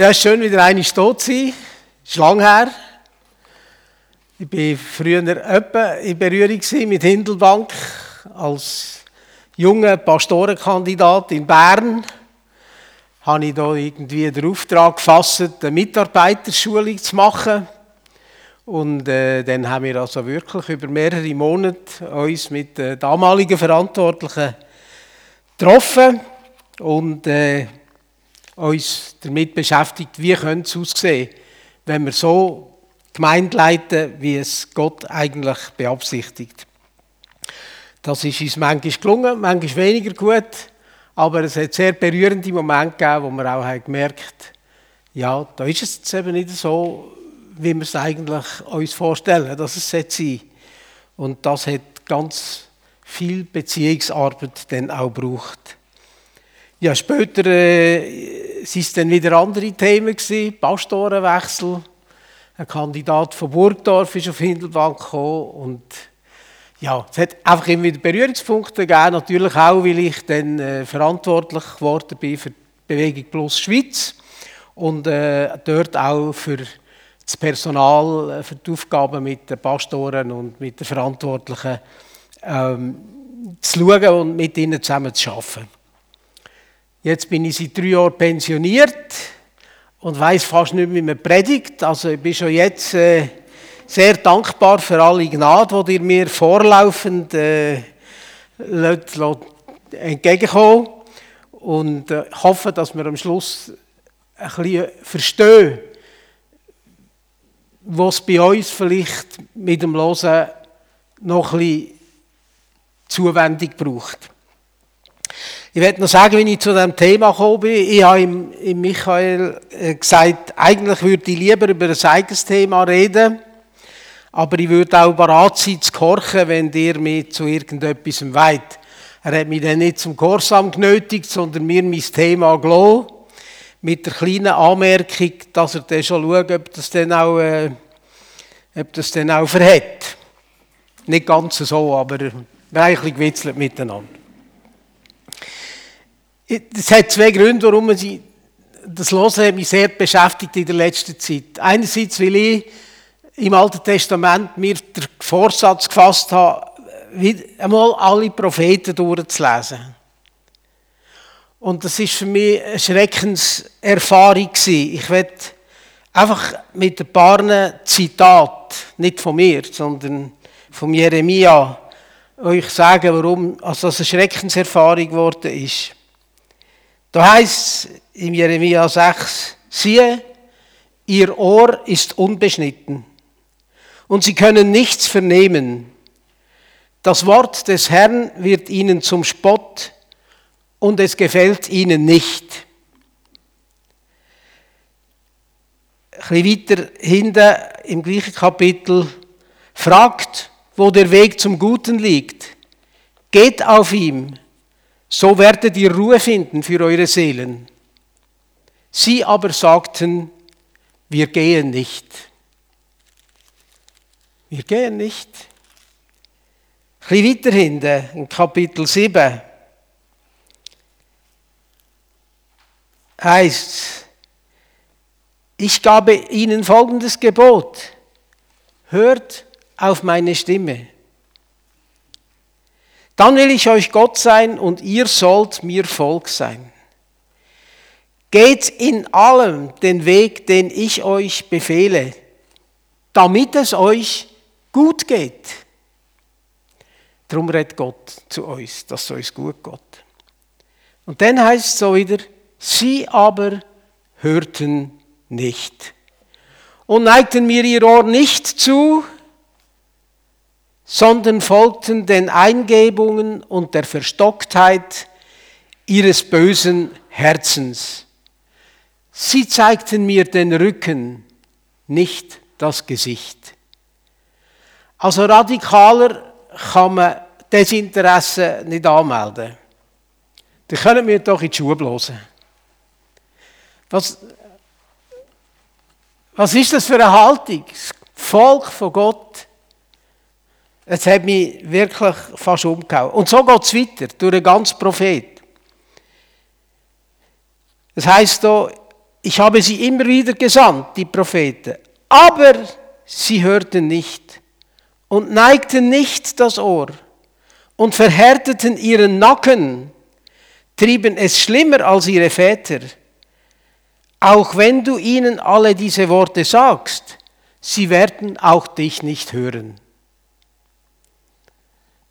Ja, es ist schön, wieder eine tot zu sein. Ist lang her. Ich war früher etwa in Berührung mit Hindelbank als junger Pastorenkandidat in Bern. Habe ich da irgendwie den Auftrag gefasst, eine Mitarbeiterschulung zu machen. Und äh, dann haben wir also wirklich über mehrere Monate uns mit den damaligen Verantwortlichen getroffen und äh, uns damit beschäftigt, wie könnte es aussehen, wenn wir so Gemeinde leiten, wie es Gott eigentlich beabsichtigt. Das ist uns manchmal gelungen, manchmal weniger gut, aber es hat sehr berührende Momente gegeben, wo wir auch haben gemerkt ja, da ist es jetzt eben nicht so, wie wir es eigentlich uns vorstellen, dass es sein sollte. Und das hat ganz viel Beziehungsarbeit dann auch gebraucht. Ja, später äh, es dann wieder andere Themen gewesen, Pastorenwechsel. Ein Kandidat von Burgdorf ist auf Hindelbank gekommen und ja, es hat einfach immer wieder Berührungspunkte gegeben, natürlich auch, weil ich dann äh, verantwortlich geworden bin für die Bewegung Plus Schweiz und äh, dort auch für das Personal, äh, für die Aufgaben mit den Pastoren und mit den Verantwortlichen ähm, zu schauen und mit ihnen zusammen zu arbeiten. Jetzt bin ich seit drei Jahren pensioniert und weiß fast nicht mehr, wie man predigt. Also ich bin schon jetzt äh, sehr dankbar für alle Gnade, die ihr mir vorlaufend äh, entgegenkommen und äh, hoffe, dass wir am Schluss ein bisschen verstehen, was bei uns vielleicht mit dem Losen noch ein bisschen Zuwendung braucht. Ich werde noch sagen, wie ich zu dem Thema gekommen bin. Ich habe ihm, ihm Michael äh, gesagt, eigentlich würde ich lieber über ein eigenes Thema reden, aber ich würde auch bereit sein zu gehorchen, wenn ihr mich zu irgendetwas weit. Er hat mich dann nicht zum Gehorsam genötigt, sondern mir mein Thema gelassen, mit der kleinen Anmerkung, dass er dann schon schaut, ob das dann auch, äh, ob das dann auch verhält. Nicht ganz so, aber wir haben ein bisschen gewitzelt miteinander. Es hat zwei Gründe, warum ich das Hören mich sehr beschäftigt in der letzten Zeit. Einerseits, weil ich im Alten Testament mir den Vorsatz gefasst habe, einmal alle Propheten durchzulesen. Und das ist für mich eine Schreckenserfahrung Ich werde einfach mit ein paar Zitaten, nicht von mir, sondern von Jeremia, euch sagen, warum also das eine Schreckenserfahrung geworden ist. Da heißt im Jeremia 6, siehe, ihr Ohr ist unbeschnitten und sie können nichts vernehmen. Das Wort des Herrn wird ihnen zum Spott und es gefällt ihnen nicht. Ein bisschen weiter hinten im gleichen Kapitel, fragt, wo der Weg zum Guten liegt. Geht auf ihm so werdet ihr Ruhe finden für eure Seelen. Sie aber sagten, wir gehen nicht. Wir gehen nicht. Ein weiter hinten, in Kapitel 7, heißt ich gab ihnen folgendes Gebot. Hört auf meine Stimme. Dann will ich euch Gott sein und ihr sollt mir Volk sein. Geht in allem den Weg, den ich euch befehle, damit es euch gut geht. Darum redet Gott zu uns, dass es uns gut geht. Und dann heißt es so wieder, sie aber hörten nicht und neigten mir ihr Ohr nicht zu, sondern folgten den Eingebungen und der Verstocktheit ihres bösen Herzens. Sie zeigten mir den Rücken, nicht das Gesicht. Also radikaler kann man Desinteresse nicht anmelden. Die können mir doch in die Schuhe blasen. Was, was ist das für eine Haltung? Das Volk von Gott es hat mich wirklich fast umgehauen. Und so geht es weiter, durch den ganzen Prophet. Es heißt hier, Ich habe sie immer wieder gesandt, die Propheten, aber sie hörten nicht und neigten nicht das Ohr und verhärteten ihren Nacken, trieben es schlimmer als ihre Väter. Auch wenn du ihnen alle diese Worte sagst, sie werden auch dich nicht hören.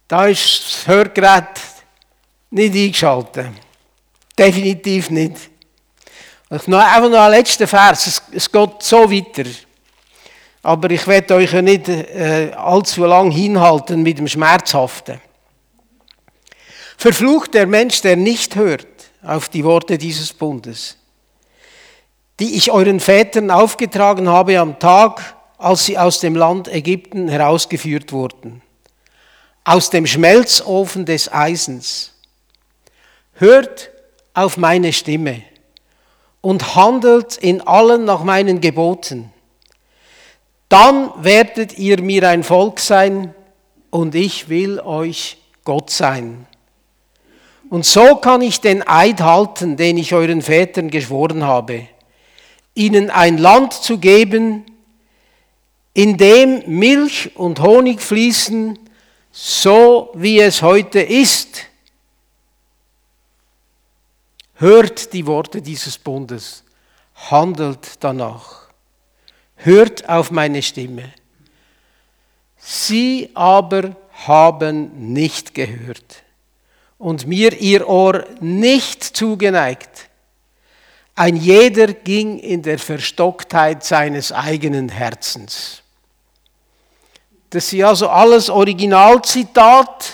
Da ist das Hörgerät nicht eingeschaltet. Definitiv nicht. Noch, einfach noch ein letzter Vers, es, es geht so weiter. Aber ich werde euch ja nicht äh, allzu lang hinhalten mit dem Schmerzhaften. Verflucht der Mensch, der nicht hört auf die Worte dieses Bundes, die ich euren Vätern aufgetragen habe am Tag, als sie aus dem Land Ägypten herausgeführt wurden, aus dem Schmelzofen des Eisens. Hört auf meine Stimme und handelt in allen nach meinen Geboten. Dann werdet ihr mir ein Volk sein und ich will euch Gott sein. Und so kann ich den Eid halten, den ich euren Vätern geschworen habe, ihnen ein Land zu geben, in dem Milch und Honig fließen, so wie es heute ist. Hört die Worte dieses Bundes, handelt danach, hört auf meine Stimme. Sie aber haben nicht gehört und mir ihr Ohr nicht zugeneigt. Ein jeder ging in der Verstocktheit seines eigenen Herzens. Das sind also alles Originalzitate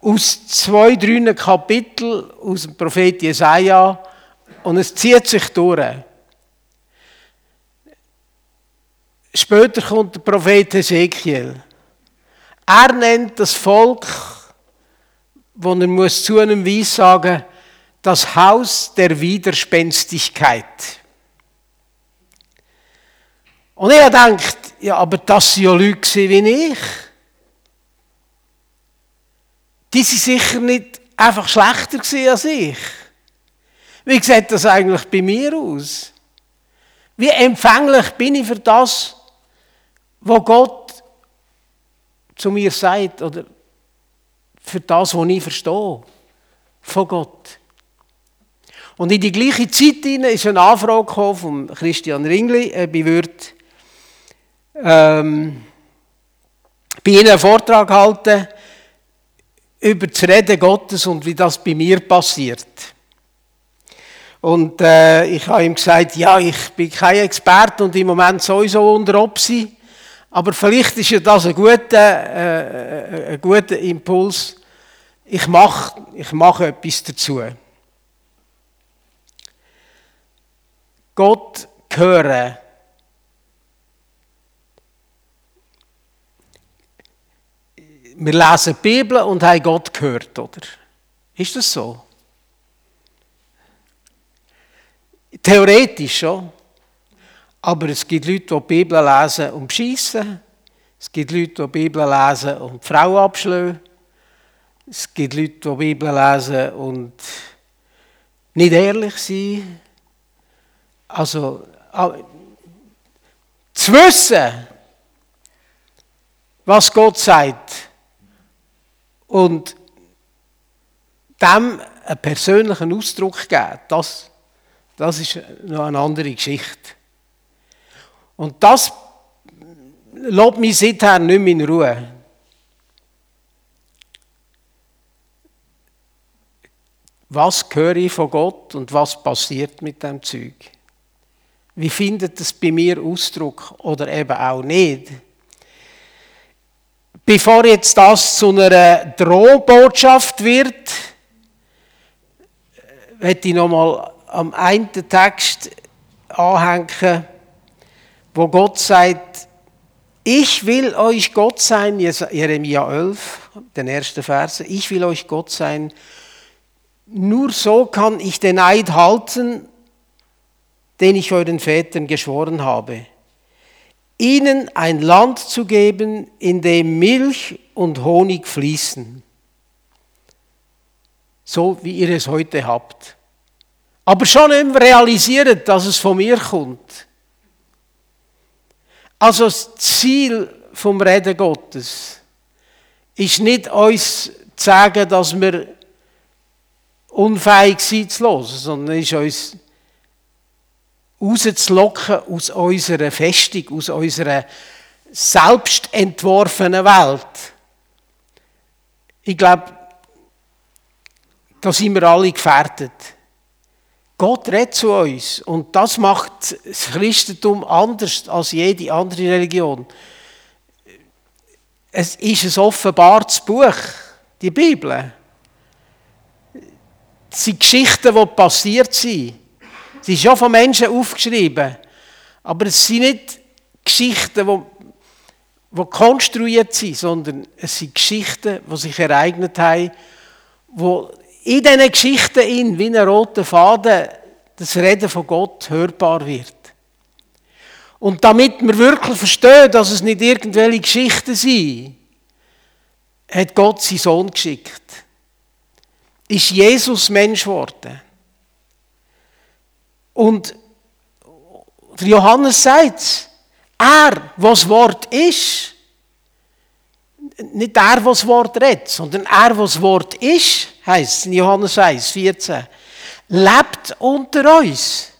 aus zwei, drei Kapiteln aus dem Prophet Jesaja und es zieht sich durch. Später kommt der Prophet Ezekiel. Er nennt das Volk, wo er muss zu einem Weiss sagen, das Haus der Widerspenstigkeit. Und er denkt, ja, aber das waren ja Leute wie ich. Die sind sicher nicht einfach schlechter als ich. Wie sieht das eigentlich bei mir aus? Wie empfänglich bin ich für das, was Gott zu mir sagt oder für das, was ich verstehe von Gott? Und in die gleiche Zeit ist eine Anfrage von Christian Ringli, ich würde ähm, bei Ihnen einen Vortrag halten über das Reden Gottes und wie das bei mir passiert. Und äh, ich habe ihm gesagt, ja, ich bin kein Experte und im Moment sowieso unter Opsi, aber vielleicht ist ja das ein guter, äh, ein guter Impuls. Ich mache ich mach etwas dazu. Gott hören wir lesen die Bibel und haben Gott gehört, oder? Ist das so? Theoretisch schon. Aber es gibt Leute, die die Bibel lesen und beschissen. Es gibt Leute, die die Bibel lesen und die Frau abschlagen. Es gibt Leute, die die Bibel lesen und nicht ehrlich sind. Also, zu wissen, was Gott sagt, und dem einen persönlichen Ausdruck geben, das, das ist noch eine andere Geschichte. Und das lässt mich seither nicht mehr in Ruhe. Was höre ich von Gott und was passiert mit dem Zeug? Wie findet es bei mir Ausdruck oder eben auch nicht? Bevor jetzt das zu einer Drohbotschaft wird, werde ich nochmal am einen Text anhängen, wo Gott sagt, ich will euch Gott sein, Jeremia 11, den ersten Vers, ich will euch Gott sein, nur so kann ich den Eid halten, den ich euren Vätern geschworen habe ihnen ein Land zu geben, in dem Milch und Honig fließen. So wie ihr es heute habt. aber schon nicht mehr realisieren, dass es von mir kommt. Also das Ziel vom Reden Gottes ist nicht uns zu sagen, dass wir unfähig sind zu hören, sondern ist uns rauszulocken aus unserer Festung, aus unserer selbstentworfenen Welt. Ich glaube, da sind wir alle gefährdet. Gott redet zu uns und das macht das Christentum anders als jede andere Religion. Es ist ein offenbares Buch, die Bibel. Es sind Geschichten, die passiert sind. Sie ist ja von Menschen aufgeschrieben. Aber es sind nicht Geschichten, die, die konstruiert sind, sondern es sind Geschichten, die sich ereignet haben, wo in diesen Geschichten in, wie ein roter Faden, das Reden von Gott hörbar wird. Und damit wir wirklich verstehen, dass es nicht irgendwelche Geschichten sind, hat Gott seinen Sohn geschickt. Ist Jesus Mensch geworden. Und Johannes sagt, er, was Wort ist, nicht er, was Wort redet, sondern er, was Wort ist, heißt in Johannes 1, 14, lebt unter uns.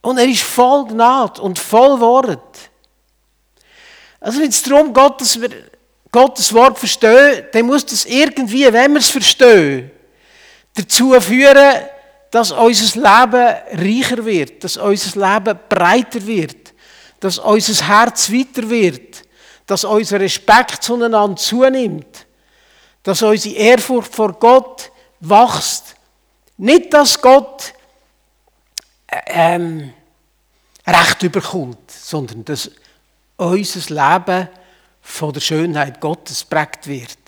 Und er ist voll Gnade und voll Wort. Also wenn es darum geht, dass wir Gottes Wort verstehen, dann muss das irgendwie, wenn wir es verstehen, dazu führen, dass unser Leben reicher wird, dass unser Leben breiter wird, dass unser Herz weiter wird, dass unser Respekt zueinander zunimmt, dass unsere Ehrfurcht vor Gott wächst. Nicht, dass Gott äh, ähm, Recht überkommt, sondern dass unser Leben von der Schönheit Gottes prägt wird.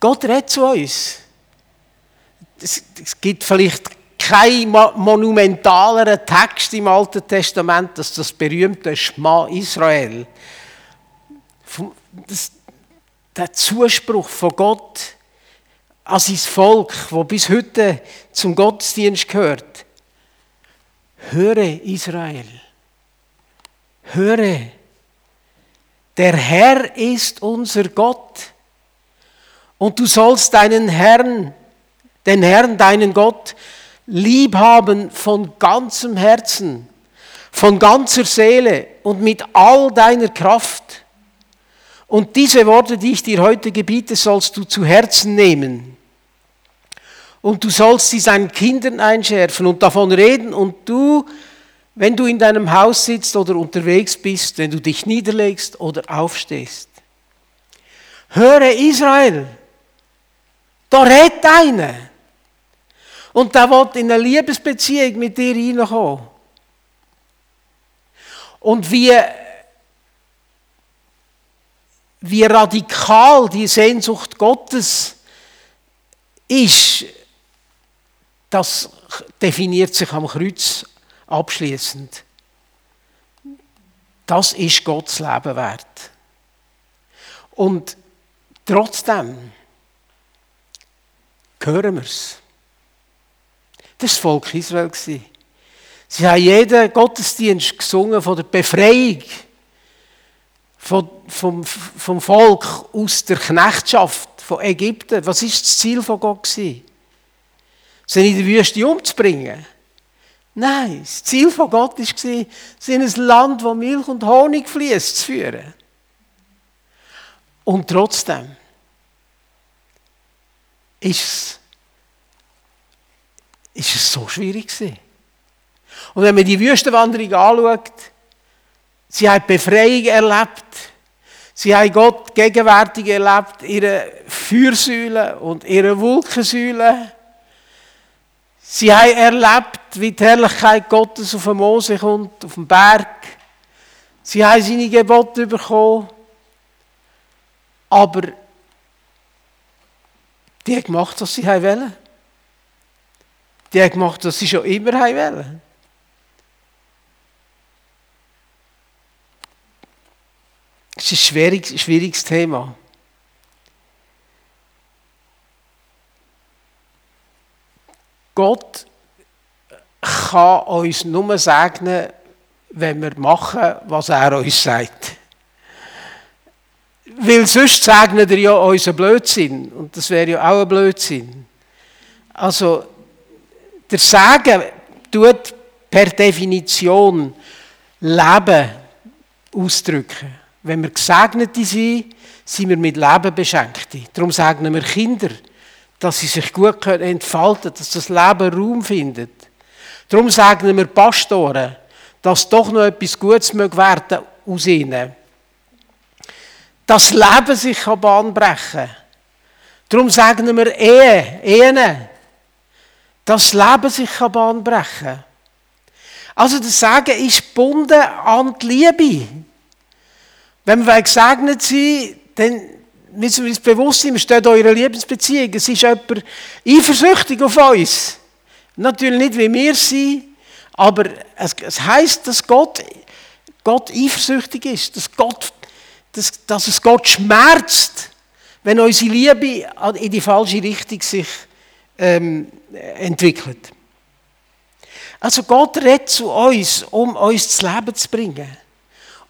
Gott redet zu uns. Es, es gibt vielleicht keinen monumentaleren Text im Alten Testament als das berühmte Schma Israel. Das, der Zuspruch von Gott an sein Volk, wo bis heute zum Gottesdienst gehört. Höre Israel, höre, der Herr ist unser Gott und du sollst deinen Herrn den Herrn, deinen Gott, lieb haben von ganzem Herzen, von ganzer Seele und mit all deiner Kraft. Und diese Worte, die ich dir heute gebiete, sollst du zu Herzen nehmen. Und du sollst sie seinen Kindern einschärfen und davon reden. Und du, wenn du in deinem Haus sitzt oder unterwegs bist, wenn du dich niederlegst oder aufstehst. Höre Israel, da redet einer. Und der will in eine Liebesbeziehung mit dir hineinkommen. Und wie, wie radikal die Sehnsucht Gottes ist, das definiert sich am Kreuz abschließend. Das ist Gottes Leben wert. Und trotzdem hören wir es. Das war das Volk Israel. Sie haben jeden Gottesdienst gesungen von der Befreiung vom, vom, vom Volk aus der Knechtschaft von Ägypten. Was ist das Ziel von Gott? Sie in der Wüste umzubringen? Nein, das Ziel von Gott war, sie in ein Land, wo Milch und Honig fließt, zu führen. Und trotzdem ist es ist es so schwierig gewesen. Und wenn man die Wüstenwanderung anschaut, sie haben Befreiung erlebt, sie haben Gott gegenwärtig erlebt, ihre Feuersäule und ihre Wolkensäule. Sie haben erlebt, wie die Herrlichkeit Gottes auf dem Mose kommt, auf dem Berg. Sie haben seine Gebote bekommen. Aber die haben gemacht, was sie wollen. Die haben gemacht, was sie schon immer wollen. Das ist ein schwieriges, schwieriges Thema. Gott kann uns nur segnen, wenn wir machen, was er uns sagt. Weil sonst segnet er ja unseren Blödsinn. Und das wäre ja auch ein Blödsinn. Also, der Segen tut per Definition Leben ausdrücken. Wenn wir Gesegnete sind, sind wir mit Leben beschenkt. Darum segnen wir Kinder, dass sie sich gut entfalten können, dass das Leben Raum findet. Darum segnen wir Pastoren, dass doch noch etwas Gutes werden aus ihnen. Das Leben sich brechen kann. Darum segnen wir Ehe, Ehen, das Leben sich Bahn brechen. Also das Sagen ist gebunden an die Liebe. Wenn wir gesegnet sind, dann müssen wir uns bewusst sein, wir stehen in eurer Liebesbeziehung. Es ist jemand eifersüchtig auf uns. Natürlich nicht, wie wir sind, aber es, es heisst, dass Gott, Gott eifersüchtig ist, dass, Gott, dass, dass es Gott schmerzt, wenn unsere Liebe in die falsche Richtung sich ähm, entwickelt. Also Gott redet zu uns, um uns das Leben zu bringen,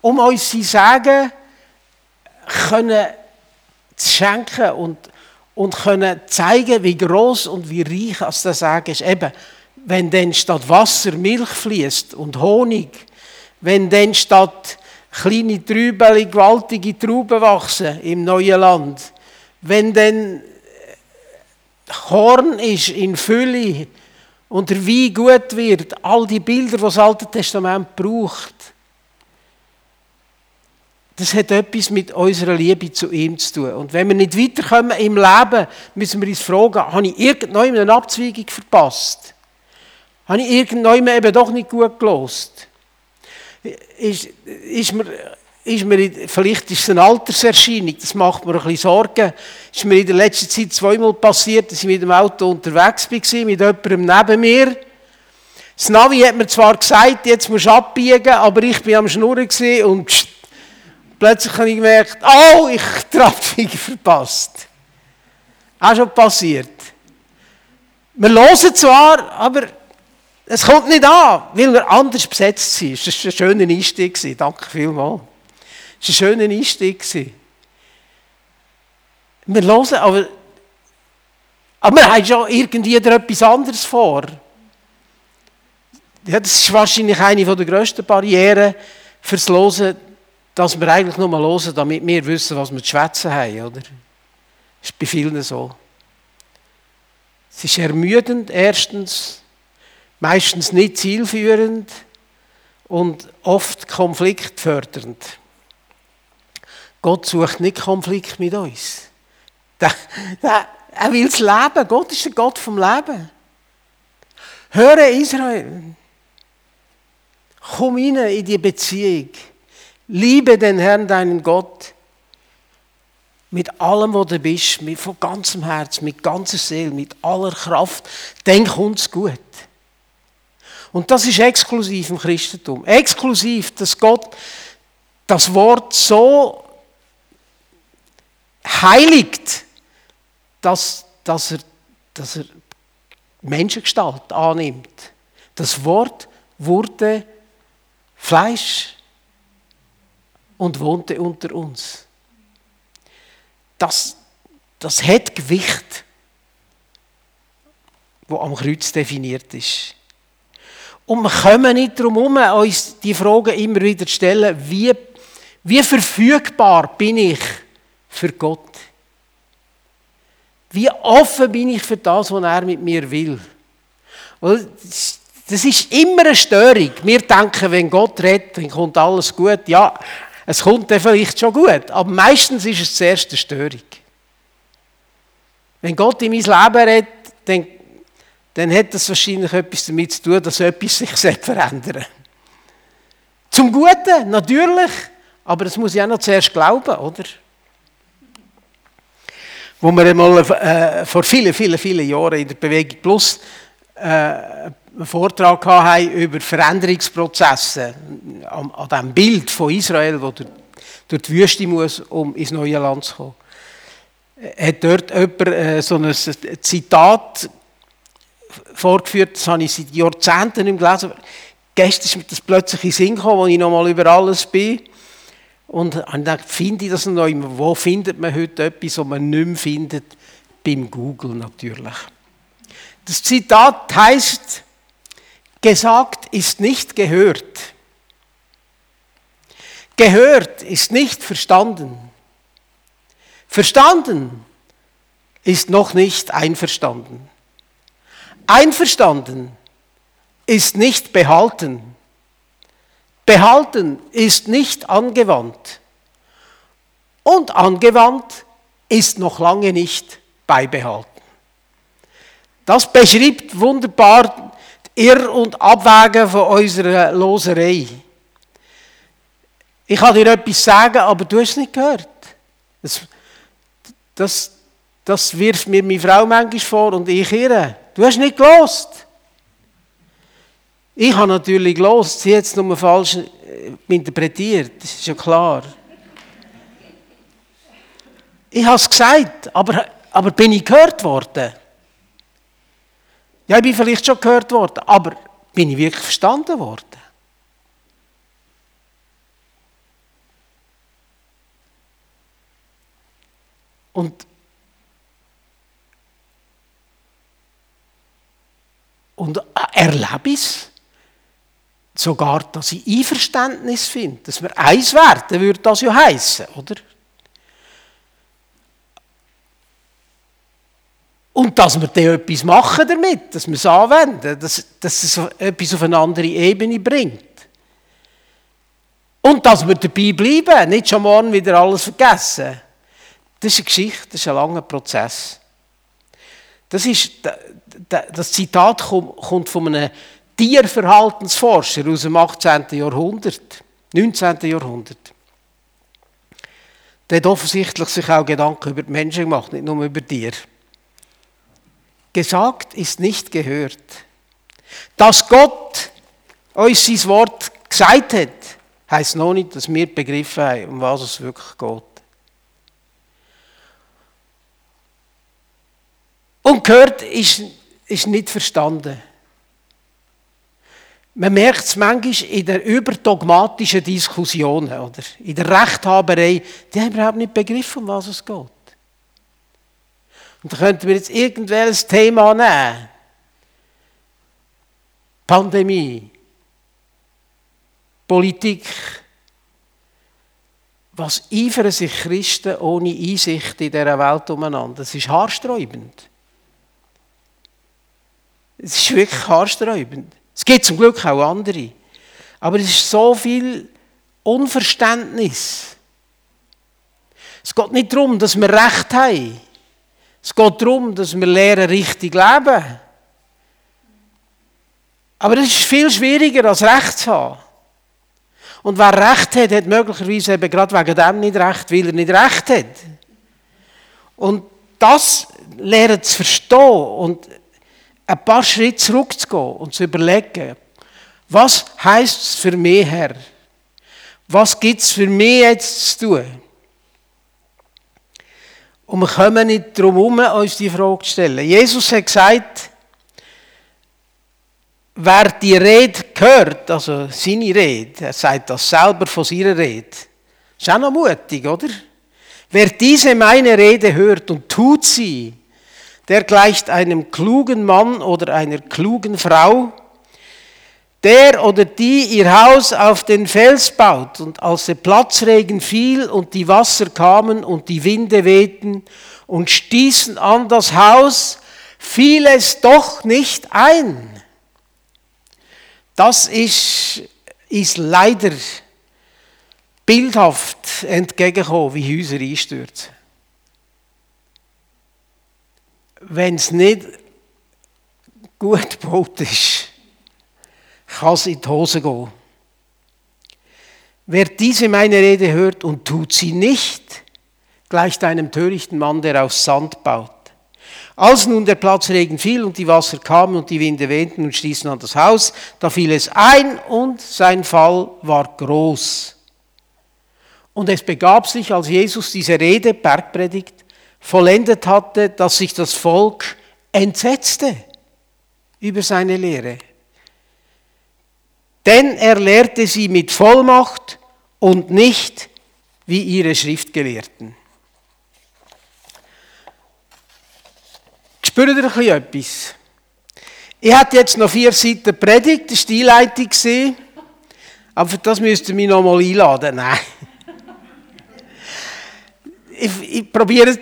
um uns sein Sagen können zu schenken und, und können zeigen, wie groß und wie reich das Sagen ist. Eben, wenn dann statt Wasser Milch fließt und Honig, wenn dann statt kleine Trübel gewaltige Trauben wachsen im neuen Land, wenn dann Korn ist in Fülle und der Wein gut wird, all die Bilder, die das Alte Testament braucht, das hat etwas mit unserer Liebe zu ihm zu tun. Und wenn wir nicht weiterkommen im Leben, müssen wir uns fragen, habe ich irgendwann eine Abzweigung verpasst? Habe ich irgendwann eben doch nicht gut gelost? Ist, ist mir ist mir, vielleicht ist es eine Alterserscheinung, das macht mir ein bisschen Sorgen. Ist mir in der letzten Zeit zweimal passiert, dass ich mit dem Auto unterwegs war, mit jemandem neben mir. Das Navi hat mir zwar gesagt, jetzt musst du abbiegen, aber ich war am Schnurren und pst, plötzlich habe ich gemerkt, oh, ich habe die Abbiege verpasst. Auch schon passiert. Wir hören zwar, aber es kommt nicht an, weil wir anders besetzt sind. Das war ein schöner Einstieg. Danke vielmals. Das war ein schöner Einstieg. Wir hören, aber, aber wir haben schon irgendwie etwas anderes vor. Ja, das ist wahrscheinlich eine der grössten Barrieren fürs Hören, dass wir eigentlich nur mal hören, damit wir wissen, was wir zu schwätzen haben. Oder? Das ist bei vielen so. Es ist ermüdend, erstens, meistens nicht zielführend und oft konfliktfördernd. Gott sucht nicht Konflikt mit uns. er will das Leben. Gott ist der Gott vom Leben. Höre Israel. Komm rein in die Beziehung. Liebe den Herrn, deinen Gott. Mit allem, was du bist, mit, von ganzem Herz, mit ganzer Seele, mit aller Kraft. Denk uns gut. Und das ist exklusiv im Christentum. Exklusiv, dass Gott das Wort so heiligt, dass, dass, er, dass er Menschengestalt annimmt. Das Wort wurde Fleisch und wohnte unter uns. Das, das hat Gewicht, wo am Kreuz definiert ist. Und wir kommen nicht darum herum, uns die Frage immer wieder zu stellen, wie, wie verfügbar bin ich für Gott? Wie offen bin ich für das, was er mit mir will? Das ist immer eine Störung. Wir denken, wenn Gott redet, dann kommt alles gut. Ja, es kommt dann vielleicht schon gut, aber meistens ist es zuerst eine Störung. Wenn Gott in mein Leben redet, dann, dann hat das wahrscheinlich etwas damit zu tun, dass etwas sich verändern. Zum Guten, natürlich, aber das muss ich auch noch zuerst glauben, oder? Wo wir einmal äh, vor vielen, vielen, vielen Jahren in der Bewegung Plus äh, einen Vortrag hatten über Veränderungsprozesse an, an dem Bild von Israel, wo durch, durch die Wüste muss, um ins neue Land zu kommen. Hat dort jemand äh, so ein Zitat vorgeführt, das habe ich seit Jahrzehnten nicht gelesen. Gestern ist mir das plötzlich in den Sinn gekommen, als ich nochmal über alles bin. Und dachte, finde ich das noch immer? Wo findet man heute etwas, was man nicht mehr findet? Beim Google natürlich. Das Zitat heißt, gesagt ist nicht gehört. Gehört ist nicht verstanden. Verstanden ist noch nicht einverstanden. Einverstanden ist nicht behalten. Behalten ist nicht angewandt. Und angewandt ist noch lange nicht beibehalten. Das beschreibt wunderbar Irr- und Abwägen von unserer Loserei. Ich kann dir etwas sagen, aber du hast es nicht gehört. Das, das, das wirft mir meine Frau manchmal vor und ich ihr. Du hast nicht gelost. Ich habe natürlich gelost, sie hat es nur falsch äh, interpretiert, das ist ja klar. Ich habe es gesagt, aber, aber bin ich gehört worden? Ja, ich bin vielleicht schon gehört worden, aber bin ich wirklich verstanden worden? Und, und erlebe es sogar, dass ich Einverständnis finde, dass wir eins werden, würde das ja heißen, oder? Und dass wir dann etwas machen damit, dass wir es anwenden, dass, dass es etwas auf eine andere Ebene bringt. Und dass wir dabei bleiben, nicht schon morgen wieder alles vergessen. Das ist eine Geschichte, das ist ein langer Prozess. Das, ist, das Zitat kommt von einem Tierverhaltensforscher aus dem 18. Jahrhundert, 19. Jahrhundert. Der hat offensichtlich sich auch Gedanken über die Menschen gemacht, nicht nur über Tiere. Gesagt ist nicht gehört. Dass Gott uns sein Wort gesagt hat, heißt noch nicht, dass wir begriffen haben, um was es wirklich geht. Und gehört ist, ist nicht verstanden. Man merkt es manchmal in den überdogmatischen Diskussionen oder in der Rechthaberei, die haben überhaupt nicht begriffen, um was es geht. Und da könnten wir jetzt irgendwelches Thema nehmen. Pandemie, Politik. Was eifern sich Christen ohne Einsicht in dieser Welt umeinander? Das ist haarsträubend. Es ist wirklich haarsträubend. Es gibt zum Glück auch andere. Aber es ist so viel Unverständnis. Es geht nicht darum, dass wir Recht haben. Es geht darum, dass wir lernen, richtig leben. Aber es ist viel schwieriger, als Recht zu haben. Und wer Recht hat, hat möglicherweise eben gerade wegen dem nicht Recht, weil er nicht Recht hat. Und das lernen zu verstehen und ein paar Schritte zurückzugehen und zu überlegen, was heißt es für mich, Herr? Was gibt es für mich jetzt zu tun? Und wir kommen nicht darum herum, uns die Frage zu stellen. Jesus hat gesagt, wer die Rede hört, also seine Rede, er sagt das selber von seiner Rede, ist auch noch mutig, oder? Wer diese meine Rede hört und tut sie, der gleicht einem klugen Mann oder einer klugen Frau, der oder die ihr Haus auf den Fels baut und als der Platzregen fiel und die Wasser kamen und die Winde wehten und stießen an das Haus, fiel es doch nicht ein. Das ist, ist leider bildhaft entgegengekommen, wie Häuser einstürzen. Wenn es nicht gut gebaut ist, kann es in die Hose gehen. Wer diese meine Rede hört und tut sie nicht, gleicht einem törichten Mann, der auf Sand baut. Als nun der Platzregen fiel und die Wasser kamen und die Winde wehten und stießen an das Haus, da fiel es ein und sein Fall war groß. Und es begab sich, als Jesus diese Rede, Bergpredigt, vollendet hatte, dass sich das Volk entsetzte über seine Lehre. Denn er lehrte sie mit Vollmacht und nicht wie ihre Schriftgelehrten. Spürt ihr etwas? Ich hatte jetzt noch vier Seiten Predigt, das war Einleitung. Aber für das müsst ihr mich noch mal einladen. Nein. Ich, ich probiere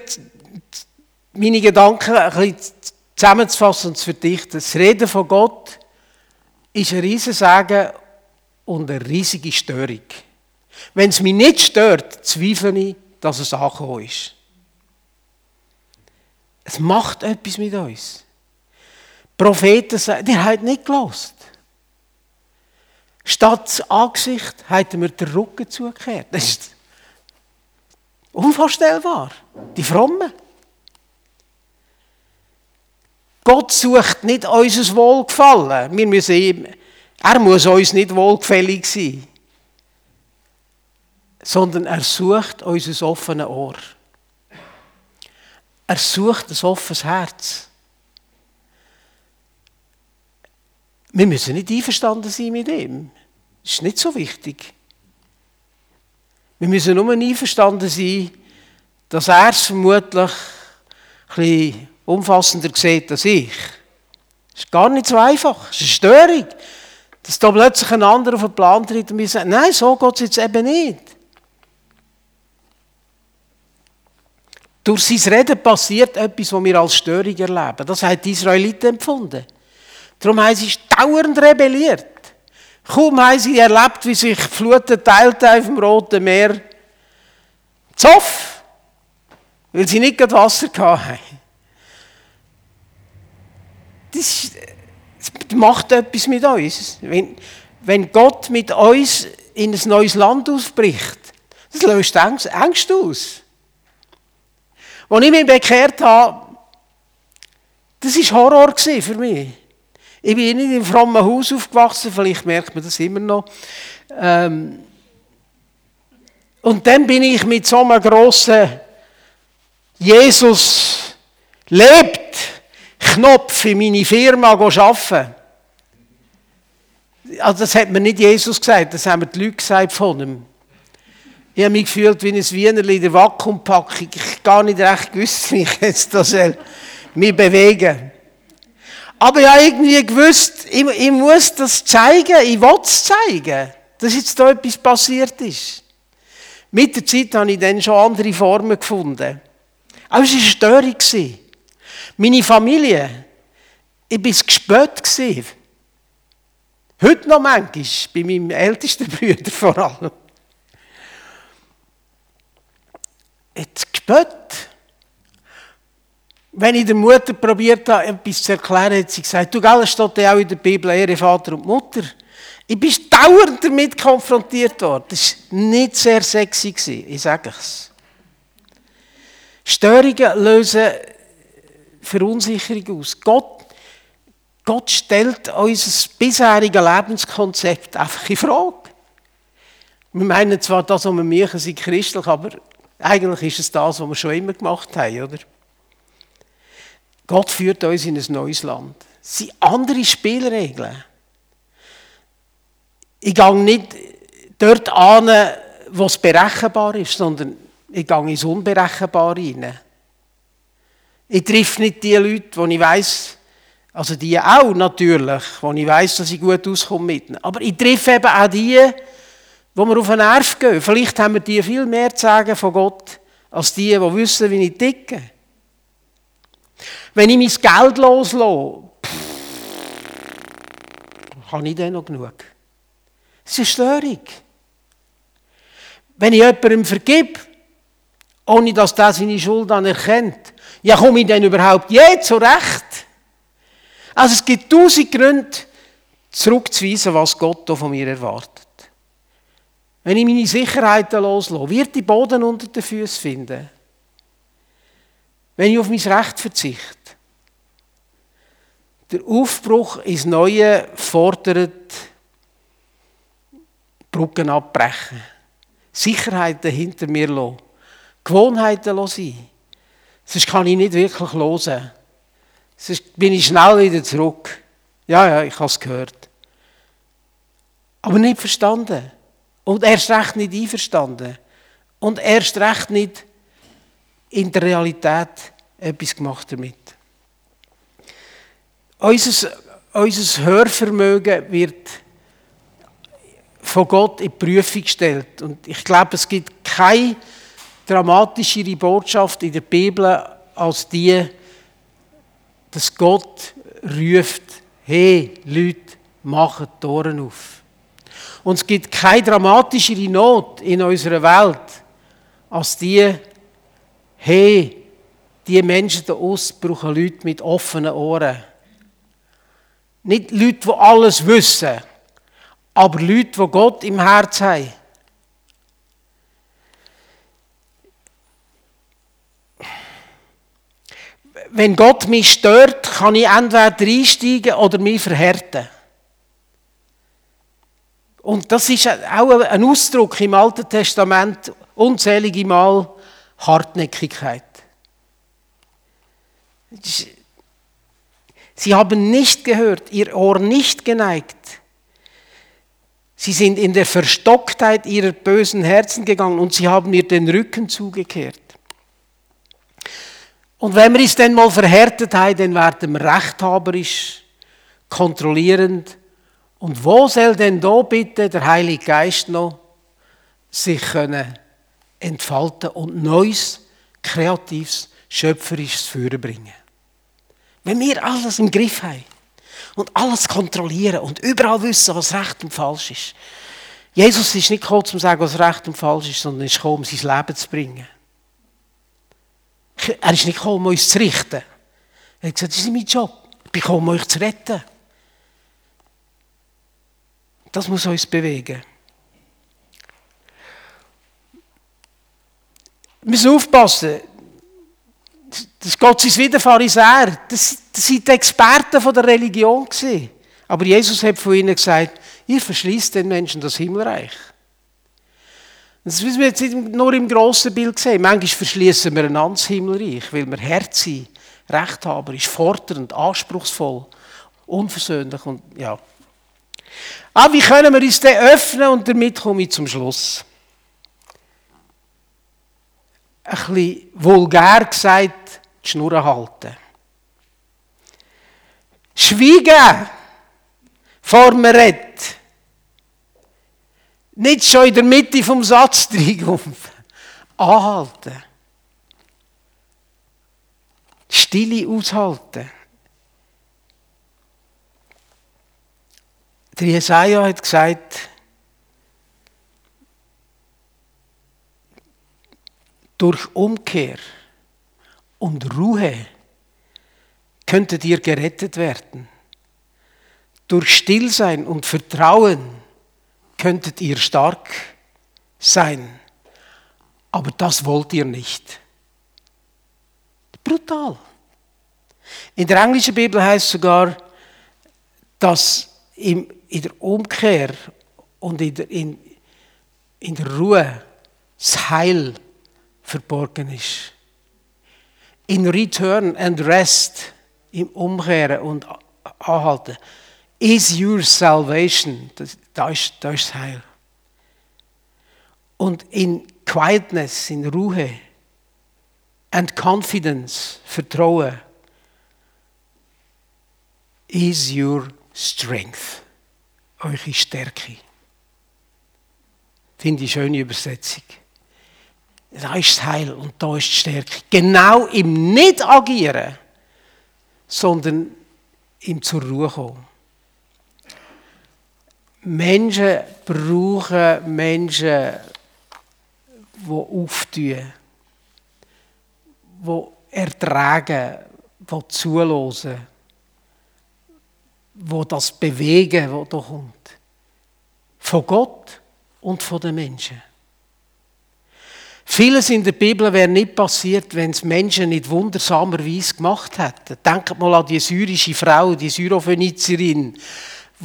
meine Gedanken ein bisschen zusammenzufassen und zu verdichten. Das Reden von Gott ist ein Riesensagen und eine riesige Störung. Wenn es mich nicht stört, zweifle ich, dass es angekommen ist. Es macht etwas mit uns. Propheten sagen, ihr habt nicht gelost. Statt das Angesicht haben wir den Rücken zugekehrt. Das ist unvorstellbar. Die Frommen. Gott sucht nicht unser Wohlgefallen. Wir müssen ihm, er muss uns nicht wohlgefällig sein. Sondern er sucht unser offenes Ohr. Er sucht ein offenes Herz. Wir müssen nicht einverstanden sein mit ihm. Das ist nicht so wichtig. Wir müssen nur einverstanden sein, dass er es vermutlich ein bisschen umfassender sieht als ich. Das ist gar nicht so einfach. Das ist eine Störung. Dass da plötzlich ein anderer auf den Plan tritt und mir sagt, nein, so geht es jetzt eben nicht. Durch sein Reden passiert etwas, was wir als Störung erleben. Das haben die Israeliten empfunden. Darum haben sie dauernd rebelliert. Kaum haben sie erlebt, wie sich Fluten teilten auf dem Roten Meer. Zoff! Weil sie nicht Wasser hatten. Das, das macht etwas mit uns. Wenn, wenn Gott mit uns in ein neues Land ausbricht, das löst Ängste aus. Als ich mich bekehrt habe, das war Horror für mich. Ich bin nicht einem frommen Haus aufgewachsen, vielleicht merkt man das immer noch. Ähm und dann bin ich mit so einem grossen Jesus lebt Knopf in meine Firma arbeiten. Also das hat mir nicht Jesus gesagt, das haben mir die Leute gesagt von ihm. Ich habe mich gefühlt wie ein Wienerli in der Vakuumpackung. Ich gar nicht recht gewusst, wie ich jetzt das mich bewegen Aber ich habe irgendwie gewusst, ich, ich muss das zeigen, ich will es zeigen, dass jetzt da etwas passiert ist. Mit der Zeit habe ich dann schon andere Formen gefunden. Aber es war eine Störung. Meine Familie, ich war gespött. Heute noch manchmal, bei meinem ältesten Bruder vor allem. Jetzt gespött. Wenn ich der Mutter probiert habe, etwas zu erklären, hat sie gesagt, du, es steht ja auch in der Bibel, Ehre Vater und Mutter. Ich bin dauernd damit konfrontiert worden. Das war nicht sehr sexy, ich sage es. Störungen lösen Verunsicherung aus. Gott, Gott stellt unser bisheriges Lebenskonzept einfach in Frage. Wir meinen zwar, das, was wir machen, sei christlich, aber eigentlich ist es das, was wir schon immer gemacht haben, oder? Gott führt uns in ein neues Land. Es sind andere Spielregeln. Ich gehe nicht dort an, wo es berechenbar ist, sondern ich gehe ins Unberechenbare hinein. Ich treffe nicht die Leute, die ich weiß, also die auch natürlich, wo ich weiß, dass ich gut auskomme mit ihnen. Aber ich treffe eben auch die, wo mir auf den Nerv gehen. Vielleicht haben wir die viel mehr zu sagen von Gott, als die, die wissen, wie ich ticke. Wenn ich mein Geld loslasse, habe ich dann noch genug. Das ist eine Störung. Wenn ich jemandem vergib, ohne dass der seine Schuld anerkennt, ja, komme ich denn überhaupt je zurecht? Also es gibt tausend Gründe, zurückzuweisen, was Gott von mir erwartet. Wenn ich meine Sicherheiten loslasse, wird die Boden unter den Füßen finden. Wenn ich auf mein Recht verzichte. Der Aufbruch ins Neue fordert Brücken abbrechen. Sicherheiten hinter mir lassen. Gewohnheiten sein. Sonst kann ich nicht wirklich hören. Sonst bin ich schnell wieder zurück Ja, ja, ich habe es gehört. Aber nicht verstanden. Und erst recht nicht einverstanden. Und erst recht nicht in der Realität etwas gemacht damit. Unser, unser Hörvermögen wird von Gott in die Prüfung gestellt. Und ich glaube, es gibt keine dramatischere Botschaft in der Bibel als die, dass Gott ruft, hey Leute, macht Toren auf. Und es gibt keine dramatischere Not in unserer Welt als die, hey, die Menschen da außen brauchen Leute mit offenen Ohren. Nicht Leute, die alles wissen, aber Leute, die Gott im Herz haben. Wenn Gott mich stört, kann ich entweder einsteigen oder mich verhärten. Und das ist auch ein Ausdruck im Alten Testament unzählige Mal Hartnäckigkeit. Sie haben nicht gehört, ihr Ohr nicht geneigt. Sie sind in der Verstocktheit ihrer bösen Herzen gegangen und sie haben mir den Rücken zugekehrt. Und wenn wir es dann mal verhärtet haben, dann werden wir rechthaberisch, kontrollierend. Und wo soll denn da bitte der Heilige Geist noch sich können entfalten und Neues, Kreatives, Schöpferisches führen bringen? Wenn wir alles im Griff haben und alles kontrollieren und überall wissen, was recht und falsch ist. Jesus ist nicht gekommen, um zu sagen, was recht und falsch ist, sondern ist gekommen, um sein Leben zu bringen. Er ist nicht gekommen, um uns zu richten. Er hat gesagt, das ist nicht mein Job. Ich bin gekommen, um euch zu retten. Das muss uns bewegen. Wir müssen aufpassen das Gott sei wieder Pharisäer. Das, das sind die Experten von der Religion. Aber Jesus hat von ihnen gesagt, ihr verschließt den Menschen das Himmelreich. Das müssen wir jetzt nur im grossen Bild sehen. Manchmal verschließen wir einander das Himmelreich, weil wir Herz sind, rechthaberisch, fordernd, anspruchsvoll, unversöhnlich und ja. Aber wie können wir uns dann öffnen und damit komme ich zum Schluss. Ein bisschen vulgär gesagt, die Schnur halten. Schweigen vor man redet. Nicht schon in der Mitte vom Satz drin. Anhalten. Stille aushalten. Der Jesaja hat gesagt, durch Umkehr und Ruhe könntet ihr gerettet werden. Durch Stillsein und Vertrauen könntet ihr stark sein. Aber das wollt ihr nicht. Brutal. In der englischen Bibel heißt sogar, dass in der Umkehr und in der, in, in der Ruhe das Heil verborgen ist in Return and Rest, im Umkehren und Anhalten, is your salvation. Das, das, ist, das ist das Heil. Und in Quietness, in Ruhe and Confidence, Vertrauen, is your strength. Eure Stärke. Finde ich schöne Übersetzung. Da ist das Heil und da ist die Stärke. Genau im Nicht-Agieren, sondern im zur Ruhe kommen. Menschen brauchen Menschen, die auftun, die ertragen, die zulassen, die das bewegen, was da kommt. Von Gott und von den Menschen. Vieles in der Bibel wäre nicht passiert, wenn es Menschen nicht wundersamerweise gemacht hätten. Denkt mal an die syrische Frau, die Syrophönizerin,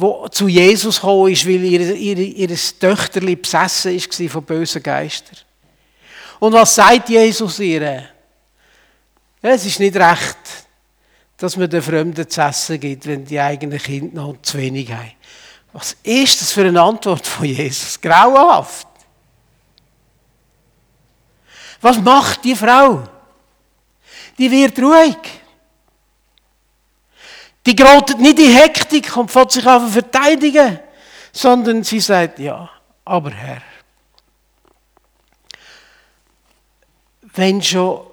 die zu Jesus gekommen ist, weil ihr, ihr, ihr Töchterli besessen war von bösen Geistern. Und was sagt Jesus ihr? Ja, es ist nicht recht, dass man den Fremden zu essen gibt, wenn die eigenen Kinder noch zu wenig haben. Was ist das für eine Antwort von Jesus? Grauenhaft. Was macht die Frau? Die wird ruhig. Die gerät nicht in Hektik und fängt sich an verteidigen, sondern sie sagt, ja, aber Herr, wenn schon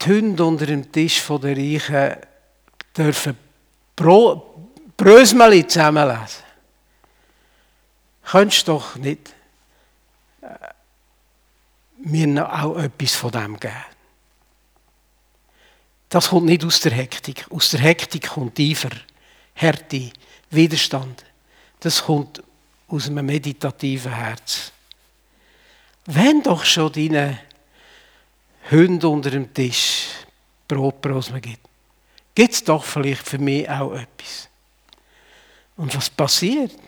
die Hunde unter dem Tisch der Reichen dürfen Brösmeli zusammenlesen, könntest du doch nicht äh, mir auch etwas von dem geben. Das kommt nicht aus der Hektik. Aus der Hektik kommt tiefer Härte, Widerstand. Das kommt aus einem meditativen Herz. Wenn doch schon deine Hunde unter dem Tisch Brotbrosmen gibt, gibt es doch vielleicht für mich auch etwas. Und was passiert?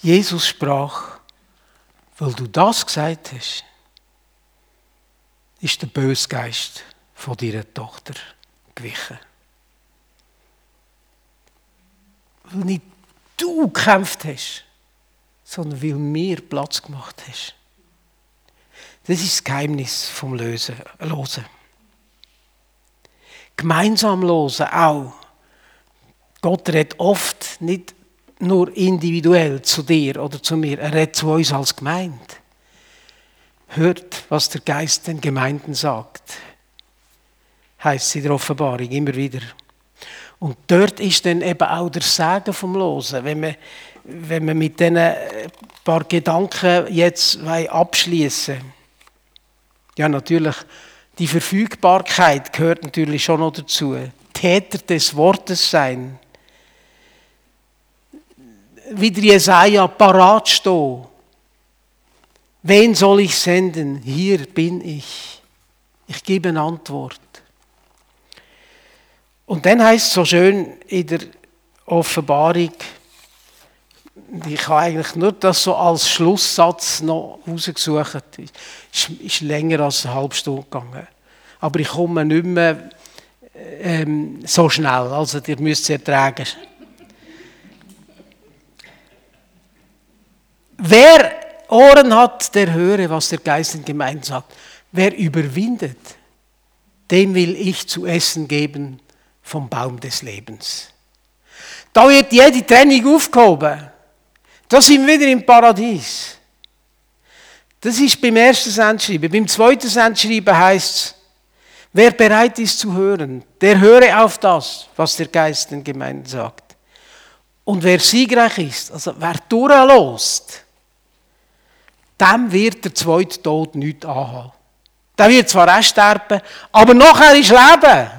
Jesus sprach, weil du das gesagt hast, ist der Bösgeist von deiner Tochter gewichen. Weil nicht du gekämpft hast, sondern weil mir Platz gemacht hast. Das ist das Geheimnis vom Lösen, Losen. Gemeinsam losen auch. Gott redet oft nicht nur individuell zu dir oder zu mir, er redet zu uns als Gemeinde. Hört, was der Geist den Gemeinden sagt. Heißt in der Offenbarung immer wieder. Und dort ist dann eben auch der Segen vom Losen. Wenn man, wenn man mit diesen äh, paar Gedanken jetzt abschließen Ja, natürlich, die Verfügbarkeit gehört natürlich schon noch dazu. Täter des Wortes sein wie der Jesaja parat stehen. Wen soll ich senden? Hier bin ich. Ich gebe eine Antwort. Und dann heißt es so schön in der Offenbarung, ich habe eigentlich nur das so als Schlusssatz noch rausgesucht. Es ist länger als eine halbe Stunde gegangen. Aber ich komme nicht mehr ähm, so schnell. Also, ihr müsst es ertragen. Wer Ohren hat, der höre, was der Geist in Gemeinden sagt. Wer überwindet, dem will ich zu essen geben vom Baum des Lebens. Da wird jede Trennung aufgehoben. Da sind wir wieder im Paradies. Das ist beim ersten Sendschreiben. Beim zweiten Sendschreiben heißt es, wer bereit ist zu hören, der höre auf das, was der Geist den Gemeinden sagt. Und wer siegreich ist, also wer durchlost, dem wird der zweite Tod nichts anhaben. Der wird zwar auch sterben, aber nachher ist Leben.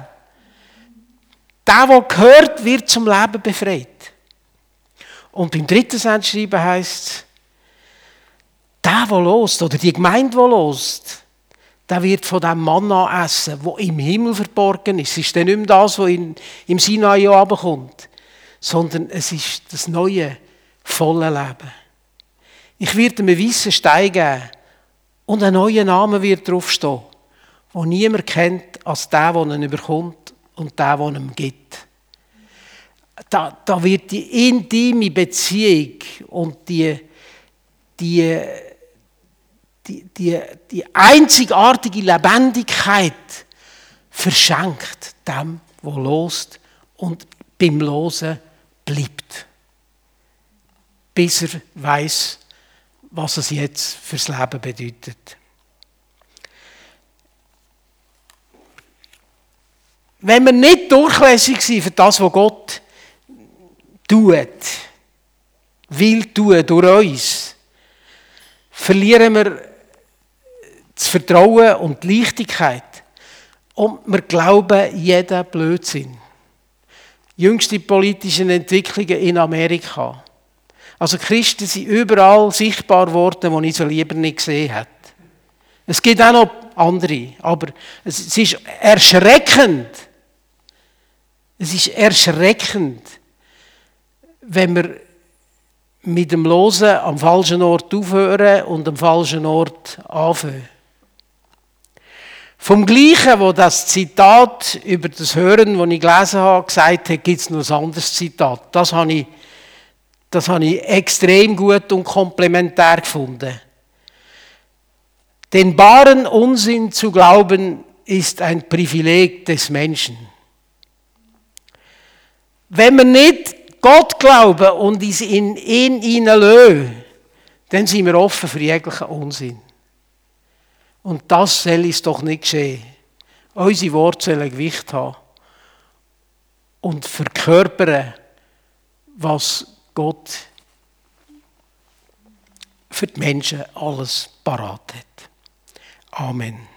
Der, der gehört, wird zum Leben befreit. Und beim dritten Sendschreiben heißt es, der, der lost, oder die Gemeinde, die lost, der wird von dem Manna essen, wo im Himmel verborgen ist. Es ist dann nicht mehr das, was in, im Sinai kommt, sondern es ist das neue, volle Leben. Ich werde ihm einen weißen Stein geben und ein neuer Name wird draufstehen, den niemand kennt als der, der ihn überkommt und der, der ihm gibt. Da, da wird die intime Beziehung und die, die, die, die, die einzigartige Lebendigkeit verschenkt dem, der lost und beim Losen bleibt. Bis er weiß, was es jetzt fürs Leben bedeutet. Wenn wir nicht durchlässig sind für das, was Gott tut, will tun durch uns, verlieren wir das Vertrauen und die Leichtigkeit. Und wir glauben jeden Blödsinn. Jüngste politische Entwicklungen in Amerika also Christen sind überall sichtbar geworden, die ich so lieber nicht gesehen hätte. Es gibt auch noch andere, aber es ist erschreckend. Es ist erschreckend, wenn wir mit dem Losen am falschen Ort aufhören und am falschen Ort anfangen. Vom Gleichen, wo das Zitat über das Hören, das ich gelesen habe, gesagt hat, gibt es noch ein anderes Zitat. Das habe ich, das habe ich extrem gut und komplementär gefunden. Den wahren Unsinn zu glauben, ist ein Privileg des Menschen. Wenn wir nicht Gott glauben und in ihn hineinlassen, dann sind wir offen für jeglichen Unsinn. Und das soll uns doch nicht geschehen. Unsere Worte sollen Gewicht haben und verkörpern, was Gott für die Menschen alles parat hat. Amen.